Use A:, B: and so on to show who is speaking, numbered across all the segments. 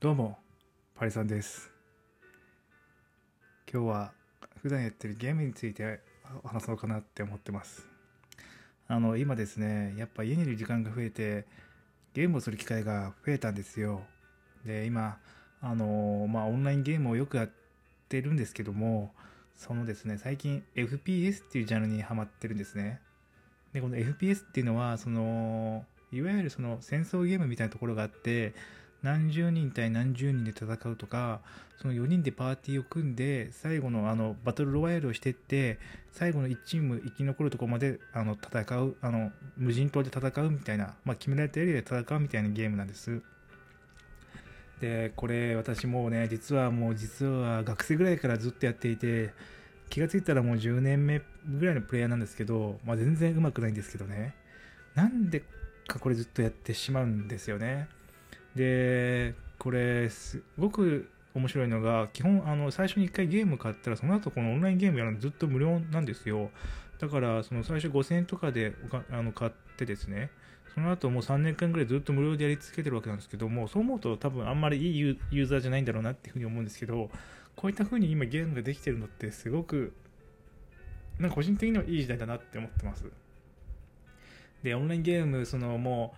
A: どうも、パリさんです。今日は普段やってるゲームについて話そうかなって思ってます。あの、今ですね、やっぱ家にいる時間が増えて、ゲームをする機会が増えたんですよ。で、今、あの、まあ、オンラインゲームをよくやってるんですけども、そのですね、最近 FPS っていうジャンルにハマってるんですね。で、この FPS っていうのは、その、いわゆるその戦争ゲームみたいなところがあって、何十人対何十人で戦うとか、その4人でパーティーを組んで、最後のあのバトルロワイヤルをしてって、最後の1チーム生き残るとこまであの戦う、あの無人島で戦うみたいな、まあ、決められたエリアで戦うみたいなゲームなんです。で、これ私もね、実はもう実は学生ぐらいからずっとやっていて、気がついたらもう10年目ぐらいのプレイヤーなんですけど、まあ、全然うまくないんですけどね。なんでかこれずっとやってしまうんですよね。でこれすごく面白いのが基本あの最初に1回ゲーム買ったらその後このオンラインゲームやるのずっと無料なんですよ。だからその最初5000円とかであの買ってですね。その後もう3年間ぐらいずっと無料でやり続けてるわけなんですけどもそう思うと多分あんまりいいユユーザーじゃないんだろうなっていうふうに思うんですけどこういったふうに今ゲームができてるのってすごくなんか個人的にはいい時代だなって思ってます。でオンラインゲームそのも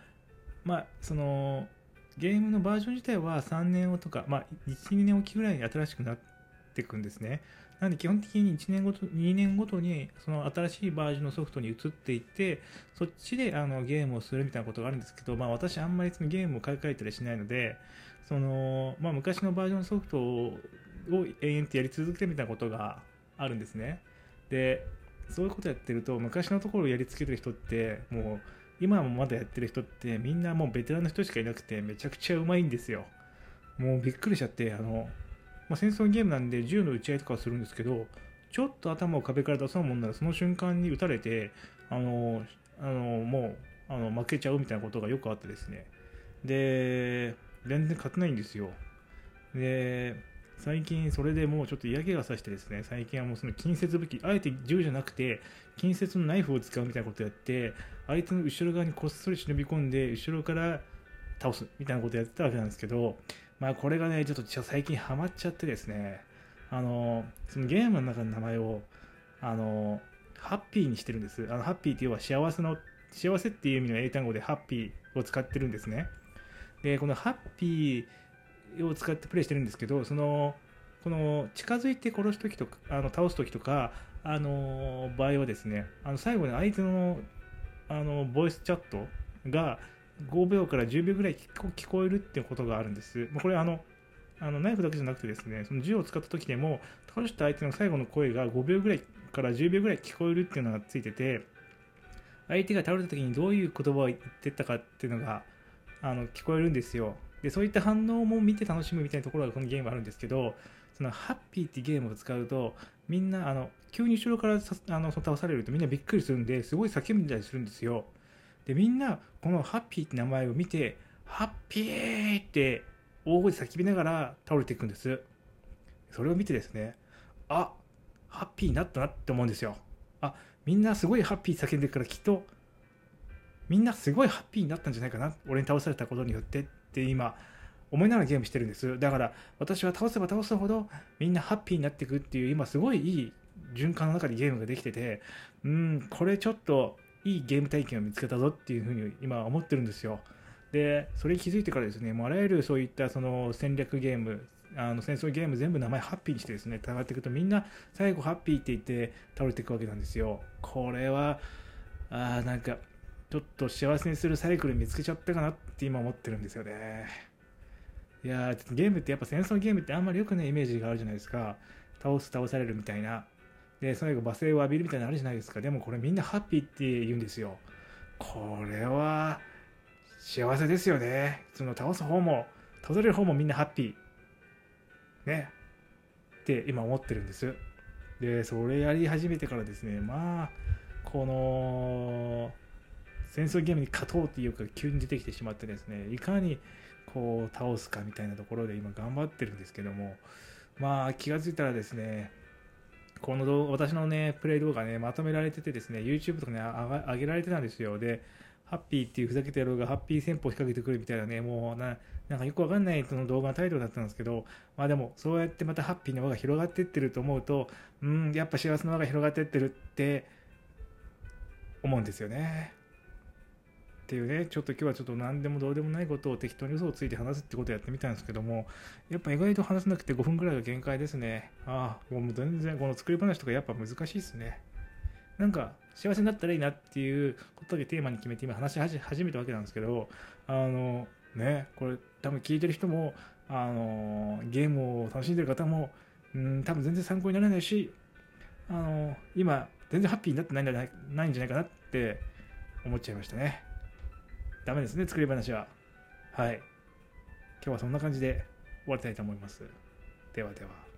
A: うまあそのゲームのバージョン自体は3年後とか、まあ、1、2年おきぐらいに新しくなっていくんですね。なので基本的に1年ごと、2年ごとにその新しいバージョンのソフトに移っていって、そっちであのゲームをするみたいなことがあるんですけど、まあ私あんまりそのゲームを買い替えたりしないので、その、まあ昔のバージョンソフトを延々とやり続けてみたいなことがあるんですね。で、そういうことやってると、昔のところをやりつけてる人って、もう、今もまだやってる人ってみんなもうベテランの人しかいなくてめちゃくちゃうまいんですよ。もうびっくりしちゃってあの、まあ、戦争ゲームなんで銃の撃ち合いとかはするんですけどちょっと頭を壁から出そうもんならその瞬間に撃たれてあのあのもうあの負けちゃうみたいなことがよくあってですね。で全然勝てないんですよ。で最近それでもうちょっと嫌気がさしてですね最近はもうその近接武器あえて銃じゃなくて近接のナイフを使うみたいなことをやって相手の後ろ側にこっそり忍び込んで後ろから倒すみたいなことをやってたわけなんですけどまあこれがねちょっと最近ハマっちゃってですねあのそのゲームの中の名前をあのハッピーにしてるんです。あのハッピーって要は幸せの幸せっていう意味の英単語でハッピーを使ってるんですね。でこのハッピーを使ってプレイしてるんですけどそのこの近づいて殺す時とかあの倒す時とかあの場合はですねあの最後に相手のあのボイスチャットが5秒から10秒ぐらい聞こえるっていうことがあるんです。これあのあのナイフだけじゃなくてですねその銃を使った時でも倒した相手の最後の声が5秒ぐらいから10秒ぐらい聞こえるっていうのがついてて相手が倒れた時にどういう言葉を言ってたかっていうのがあの聞こえるんですよ。でそういった反応も見て楽しむみたいなところがこのゲームあるんですけどそのハッピーっていうゲームを使うとみんなあの急に後ろからあの倒されるとみんなびっくりするんですごい叫んだりするんですよ。でみんなこのハッピーって名前を見てハッピーって大声で叫びながら倒れていくんです。それを見てですねあハッピーになったなって思うんですよ。あみんなすごいハッピー叫んでるからきっとみんなすごいハッピーになったんじゃないかな俺に倒されたことによって。って今思いながらゲームしてるんです。だから私は倒せば倒すほどみんなハッピーになっていくっていう今すごいいい循環の中でゲームができててうんこれちょっといいゲーム体験を見つけたぞっていうふうに今思ってるんですよ。でそれに気づいてからですねもうあらゆるそういったその戦略ゲームあの戦争ゲーム全部名前ハッピーにしてですね戦っていくとみんな最後ハッピーって言って倒れていくわけなんですよ。これはあなんかちょっと幸せにするサイクル見つけちゃったかなって今思ってるんですよね。いやーゲームってやっぱ戦争ゲームってあんまり良くないイメージがあるじゃないですか。倒す倒されるみたいな。で最後罵声を浴びるみたいなのあるじゃないですか。でもこれみんなハッピーって言うんですよ。これは幸せですよね。その倒す方も倒される方もみんなハッピー。ね。って今思ってるんです。でそれやり始めてからですね。まあこの戦争ゲームに勝とうっていうか急に出てきてしまってですねいかにこう倒すかみたいなところで今頑張ってるんですけどもまあ気が付いたらですねこの動画私のねプレイ動画ねまとめられててですね YouTube とかね上げられてたんですよでハッピーっていうふざけた野郎がハッピー戦法を仕掛けてくるみたいなね、もうな、なんかよくわかんないその動画のタイトルだったんですけど、まあでも、そうやってまたハッピーな輪が広がってってると思うと、うん、やっぱ幸せな輪が広がってってるって思うんですよね。っていうね、ちょっと今日はちょっと何でもどうでもないことを適当に嘘をついて話すってことをやってみたんですけども、やっぱ意外と話せなくて5分くらいが限界ですね。ああ、もう全然この作り話とかやっぱ難しいですね。なんか幸せになったらいいなっていうことでテーマに決めて今話し始めたわけなんですけど、あの、ね、これ多分聞いてる人も、あの、ゲームを楽しんでる方も、うん、多分全然参考にならないし、あの、今、全然ハッピーになってないんじゃないないんじゃないかなって思っちゃいましたね。ダメですね、作り話は。はい。今日はそんな感じで終わりたいと思います。ではでは。